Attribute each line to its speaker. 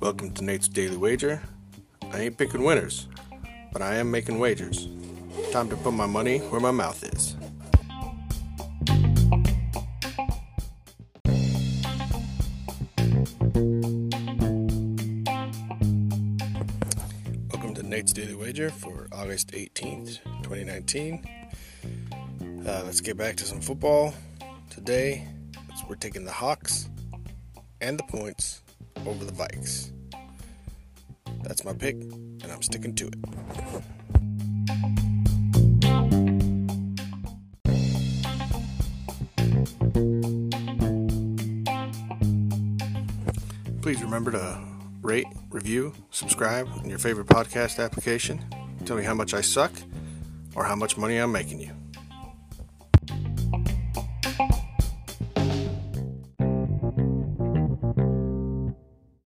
Speaker 1: Welcome to Nate's Daily Wager. I ain't picking winners, but I am making wagers. Time to put my money where my mouth is. Welcome to Nate's Daily Wager for August 18th, 2019. Uh, let's get back to some football. Today, we're taking the Hawks and the points over the Vikes. That's my pick, and I'm sticking to it. Please remember to rate, review, subscribe in your favorite podcast application. Tell me how much I suck or how much money I'm making you.